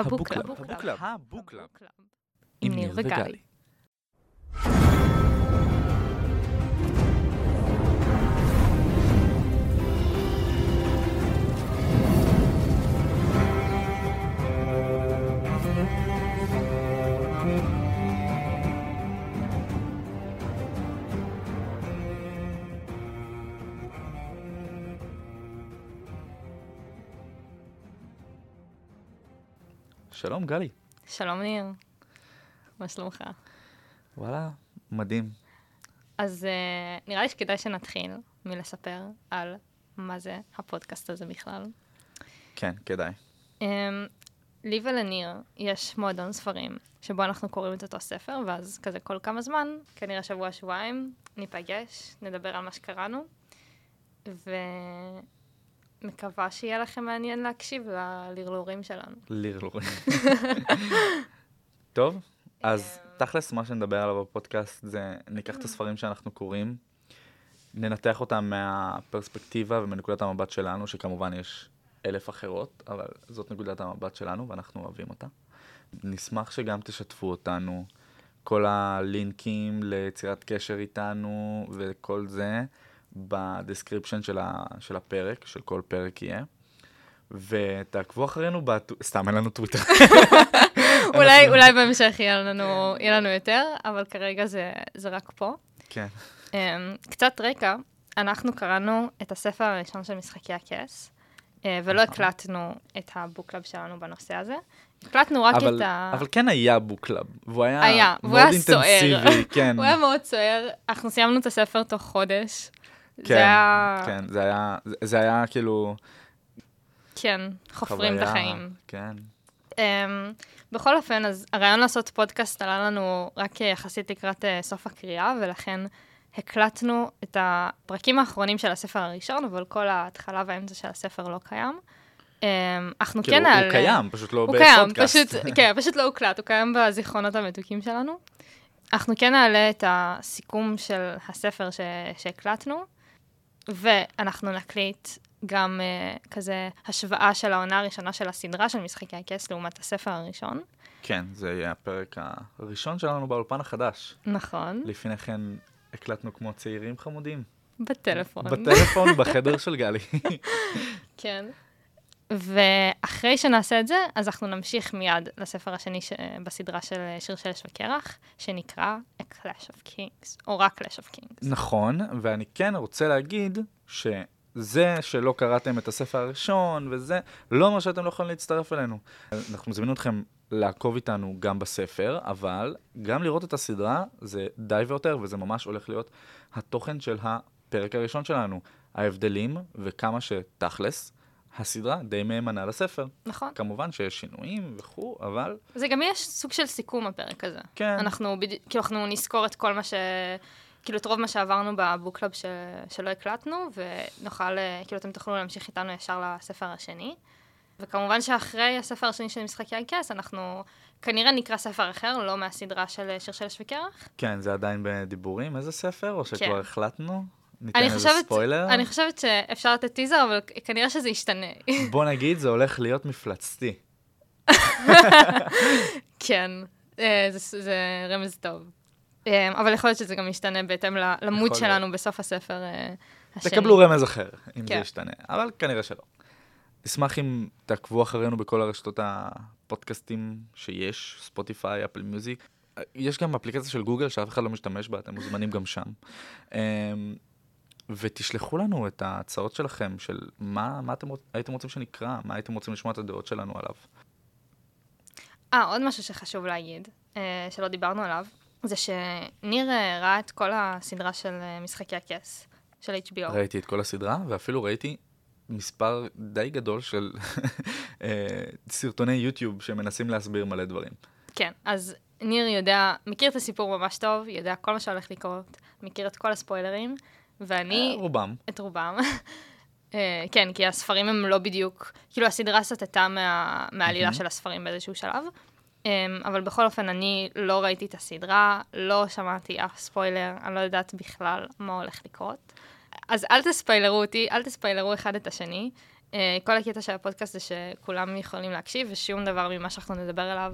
הבוקלאב. הבוקלאב. הבוקלאב. עם ניר וגלי. שלום, גלי. שלום ניר, מה שלומך? וואלה, מדהים. אז uh, נראה לי שכדאי שנתחיל מלספר על מה זה הפודקאסט הזה בכלל. כן, כדאי. Um, לי ולניר יש מועדון ספרים, שבו אנחנו קוראים את אותו ספר, ואז כזה כל כמה זמן, כנראה שבוע-שבועיים, ניפגש, נדבר על מה שקראנו, ומקווה שיהיה לכם מעניין להקשיב ללרלורים שלנו. לרלורים. טוב, אז תכלס, מה שנדבר עליו בפודקאסט זה ניקח את הספרים שאנחנו קוראים, ננתח אותם מהפרספקטיבה ומנקודת המבט שלנו, שכמובן יש אלף אחרות, אבל זאת נקודת המבט שלנו ואנחנו אוהבים אותה. נשמח שגם תשתפו אותנו, כל הלינקים ליצירת קשר איתנו וכל זה ב description של, ה, של הפרק, של כל פרק יהיה. ותעקבו אחרינו, בטו... סתם אין לנו טוויטר. אולי, אולי בהמשך יהיה לנו, יהיה לנו יותר, אבל כרגע זה, זה רק פה. כן. אממ, קצת רקע, אנחנו קראנו את הספר הראשון של משחקי הכס, אה, ולא נכון. הקלטנו את ה book club שלנו בנושא הזה. הקלטנו רק אבל, את ה... אבל כן היה book club, והוא היה, היה, והוא מאוד היה סוער. אינטנסיבי, כן. הוא היה מאוד סוער, אנחנו סיימנו את הספר תוך חודש. כן, זה היה... כן, זה היה, זה, זה היה כאילו... כן, חופרים את חוויה, החיים. כן. Um, בכל אופן, אז הרעיון לעשות פודקאסט עלה לנו רק אה, יחסית לקראת uh, סוף הקריאה, ולכן הקלטנו את הפרקים האחרונים של הספר הראשון, אבל כל ההתחלה והאמצע של הספר לא קיים. Um, אנחנו כאילו, כן הוא נעלה... קיים, פשוט לא הוא קיים, בפודקאסט. פשוט, כן, פשוט לא הוקלט, הוא קיים בזיכרונות המתוקים שלנו. אנחנו כן נעלה את הסיכום של הספר ש... שהקלטנו, ואנחנו נקליט גם uh, כזה השוואה של העונה הראשונה של הסדרה של משחקי הכס לעומת הספר הראשון. כן, זה יהיה הפרק הראשון שלנו באולפן החדש. נכון, לפני כן הקלטנו כמו צעירים חמודים. בטלפון. בטלפון, בחדר של גלי. כן. ואחרי שנעשה את זה, אז אנחנו נמשיך מיד לספר השני ש... בסדרה של שיר של אש וקרח, שנקרא A Clash of Kings, או רק Clash of Kings. נכון, ואני כן רוצה להגיד שזה שלא קראתם את הספר הראשון וזה, לא אומר שאתם לא יכולים להצטרף אלינו. אנחנו מזמינים אתכם לעקוב איתנו גם בספר, אבל גם לראות את הסדרה זה די ויותר, וזה ממש הולך להיות התוכן של הפרק הראשון שלנו. ההבדלים וכמה שתכלס, הסדרה די מהימנה לספר. נכון. כמובן שיש שינויים וכו', אבל זה גם יש סוג של סיכום הפרק הזה. כן. אנחנו, בדי... כאילו, אנחנו נזכור את כל מה ש... כאילו, את רוב מה שעברנו ב book club ש... שלא הקלטנו, ונוכל, אה, כאילו, אתם תוכלו להמשיך איתנו ישר לספר השני. וכמובן שאחרי הספר השני של משחקי הכס, אנחנו כנראה נקרא ספר אחר, לא מהסדרה של שיר של אש וקרח. כן, זה עדיין בדיבורים, איזה ספר? או שכבר כן. החלטנו? ניתן איזה חושבת, ספוילר? אני חושבת שאפשר לתת טיזר, אבל כנראה שזה ישתנה. בוא נגיד, זה הולך להיות מפלצתי. כן, אה, זה, זה רמז טוב. אה, אבל יכול להיות שזה גם ישתנה בהתאם למוד שלנו בסוף הספר אה, השני. תקבלו רמז אחר, אם זה כן. ישתנה, אבל כנראה שלא. נשמח אם תעקבו אחרינו בכל הרשתות הפודקאסטים שיש, ספוטיפיי, אפל מיוזיק. יש גם אפליקציה של גוגל שאף אחד לא משתמש בה, אתם מוזמנים גם שם. ותשלחו לנו את ההצעות שלכם, של מה, מה אתם רוצ- הייתם רוצים שנקרא, מה הייתם רוצים לשמוע את הדעות שלנו עליו. אה, עוד משהו שחשוב להגיד, אה, שלא דיברנו עליו, זה שניר אה, ראה את כל הסדרה של אה, משחקי הכס, של HBO. ראיתי את כל הסדרה, ואפילו ראיתי מספר די גדול של סרטוני יוטיוב שמנסים להסביר מלא דברים. כן, אז ניר יודע, מכיר את הסיפור ממש טוב, יודע כל מה שהולך לקרות, מכיר את כל הספוילרים, ואני... אה, רובם. את רובם. אה, כן, כי הספרים הם לא בדיוק, כאילו הסדרה סטתה מה, מהעלילה. של הספרים באיזשהו שלב. Um, אבל בכל אופן, אני לא ראיתי את הסדרה, לא שמעתי אף ספוילר, אני לא יודעת בכלל מה הולך לקרות. אז אל תספיילרו אותי, אל תספיילרו אחד את השני. אה, כל הקטע של הפודקאסט זה שכולם יכולים להקשיב, ושום דבר ממה שאנחנו נדבר עליו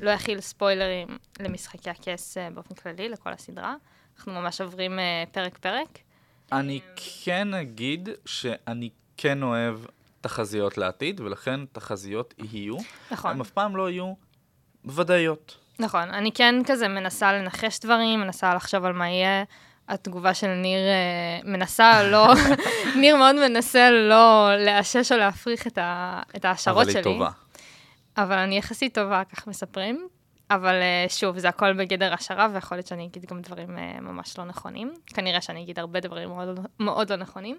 לא יכיל ספוילרים למשחקי הכס באופן כללי, לכל הסדרה. אנחנו ממש עוברים פרק-פרק. אני כן אגיד שאני כן אוהב תחזיות לעתיד, ולכן תחזיות יהיו. נכון. הם אף פעם לא יהיו ודאיות. נכון, אני כן כזה מנסה לנחש דברים, מנסה לחשוב על מה יהיה. התגובה של ניר אה, מנסה לא, ניר מאוד מנסה לא לאשש או להפריך את, ה, את ההשערות אבל שלי. היא טובה. אבל אני יחסית טובה, כך מספרים. אבל אה, שוב, זה הכל בגדר השערה, ויכול להיות שאני אגיד גם דברים אה, ממש לא נכונים. כנראה שאני אגיד הרבה דברים מאוד, מאוד לא נכונים.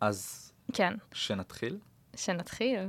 אז כן, שנתחיל. שנתחיל.